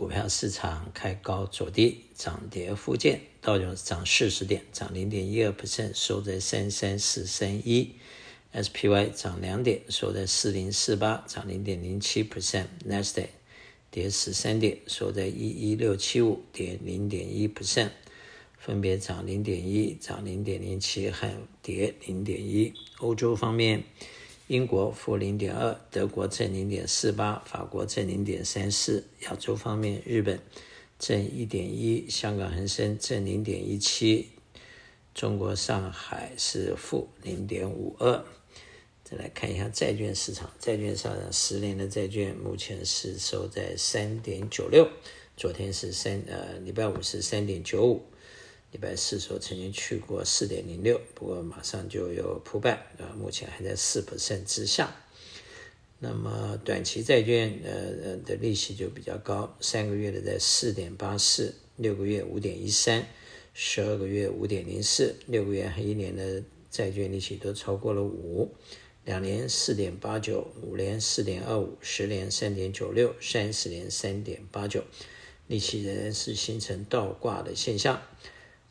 股票市场开高走低，涨跌互见。道琼涨四十点，涨零点一二 percent，收在三三四三一。SPY 涨两点，收在四零四八，涨零点零七 percent。Nasdaq 跌十三点，收在一一六七五，跌零点一 percent。分别涨零点一、涨零点零七和跌零点一。欧洲方面。英国负零点二，德国正零点四八，法国正零点三四。亚洲方面，日本正一点一，香港恒生正零点一七，中国上海是负零点五二。再来看一下债券市场，债券上的十年的债券目前是收在三点九六，昨天是三呃礼拜五是三点九五。礼拜四时候曾经去过四点零六，不过马上就有铺败，啊，目前还在四百分之下。那么短期债券呃呃的利息就比较高，三个月的在四点八四，六个月五点一三，十二个月五点零四，六个月和一年的债券利息都超过了五，两年四点八九，五年四点二五，十年三点九六，三十年三点八九，利息仍然是形成倒挂的现象。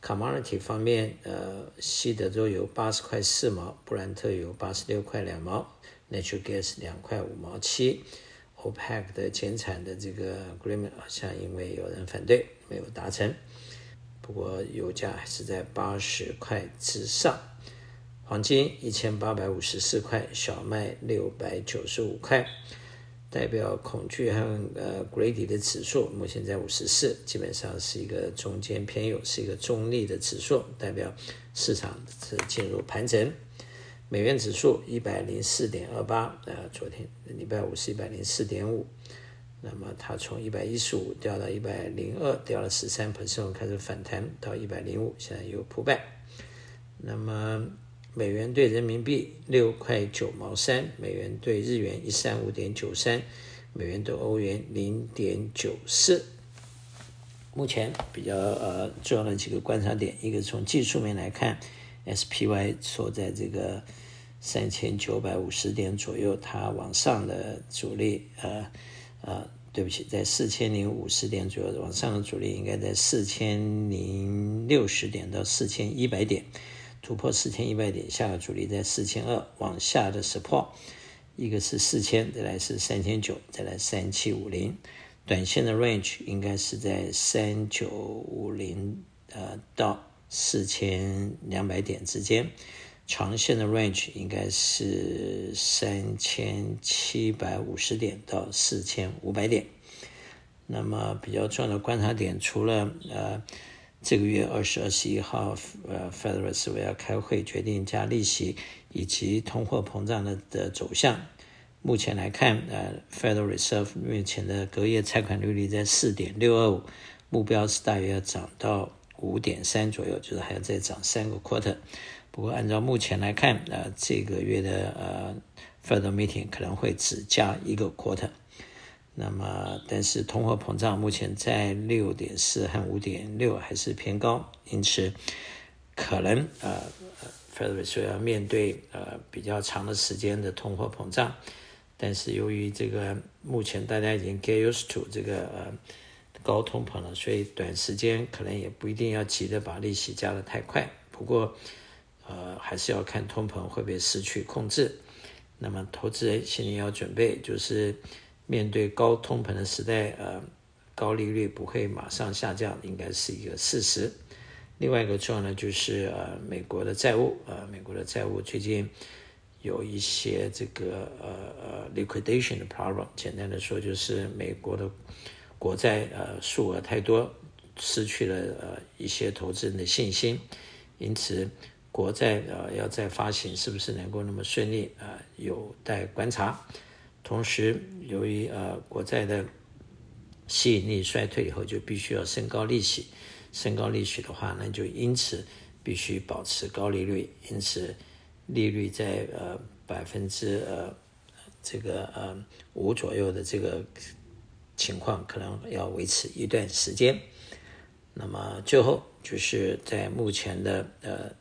Commodity 方面，呃，西德州油八十块四毛，布兰特油八十六块两毛，Natural Gas 两块五毛七。OPEC 的减产的这个 Agreement 好像因为有人反对，没有达成。不过油价还是在八十块之上。黄金一千八百五十四块，小麦六百九十五块。代表恐惧和呃 Grady 的指数目前在五十四，基本上是一个中间偏右，是一个中立的指数，代表市场是进入盘整。美元指数一百零四点二八，呃，昨天礼拜五是一百零四点五，那么它从一百一十五掉到一百零二，掉了十三 percent，开始反弹到一百零五，现在又扑败。那么。美元兑人民币六块九毛三，美元兑日元一三五点九三，美元兑欧元零点九四。目前比较呃重要的几个观察点，一个从技术面来看，SPY 所在这个三千九百五十点左右，它往上的阻力呃呃，对不起，在四千零五十点左右，往上的阻力应该在四千零六十点到四千一百点。突破四千一百点，下个阻力在四千二，往下的 support，一个是四千，再来是三千九，再来三七五零，短线的 range 应该是在三九五零呃到四千两百点之间，长线的 range 应该是三千七百五十点到四千五百点。那么比较重要的观察点，除了呃。这个月二十二十一号，呃，Federal r e s e 要开会决定加利息以及通货膨胀的的走向。目前来看，呃，Federal Reserve 目前的隔夜拆款利率在四点六二五，目标是大约要涨到五点三左右，就是还要再涨三个 quarter。不过按照目前来看，呃，这个月的呃 Federal Meeting 可能会只加一个 quarter。那么，但是通货膨胀目前在六点四和五点六还是偏高，因此可能呃，FedEx 要面对呃比较长的时间的通货膨胀，但是由于这个目前大家已经 get used to 这个呃高通膨了，所以短时间可能也不一定要急着把利息加得太快。不过呃，还是要看通膨会不会失去控制。那么投资人心里要准备就是。面对高通膨的时代，呃，高利率不会马上下降，应该是一个事实。另外一个重要的就是呃，美国的债务，呃，美国的债务最近有一些这个呃呃 liquidation 的 problem。简单的说，就是美国的国债呃数额太多，失去了呃一些投资人的信心，因此国债呃要再发行是不是能够那么顺利啊，呃，有待观察。同时，由于呃国债的吸引力衰退以后，就必须要升高利息。升高利息的话，那就因此必须保持高利率。因此，利率在呃百分之呃这个呃五左右的这个情况，可能要维持一段时间。那么最后就是在目前的呃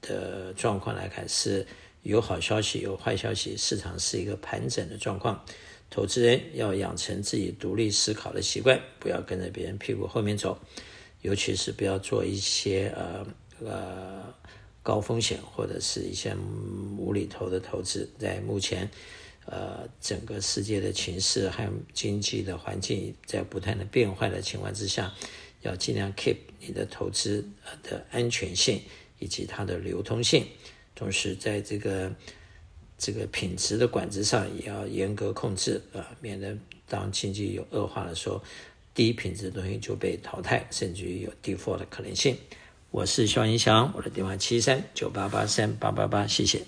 的状况来看是。有好消息，有坏消息，市场是一个盘整的状况。投资人要养成自己独立思考的习惯，不要跟着别人屁股后面走，尤其是不要做一些呃呃高风险或者是一些无厘头的投资。在目前呃整个世界的情势和经济的环境在不断的变坏的情况之下，要尽量 keep 你的投资的安全性以及它的流通性，同时在这个。这个品质的管制上也要严格控制啊，免得当经济有恶化的时候，低品质的东西就被淘汰，甚至于有 default 的可能性。我是肖云祥，我的电话七三九八八三八八八，谢谢。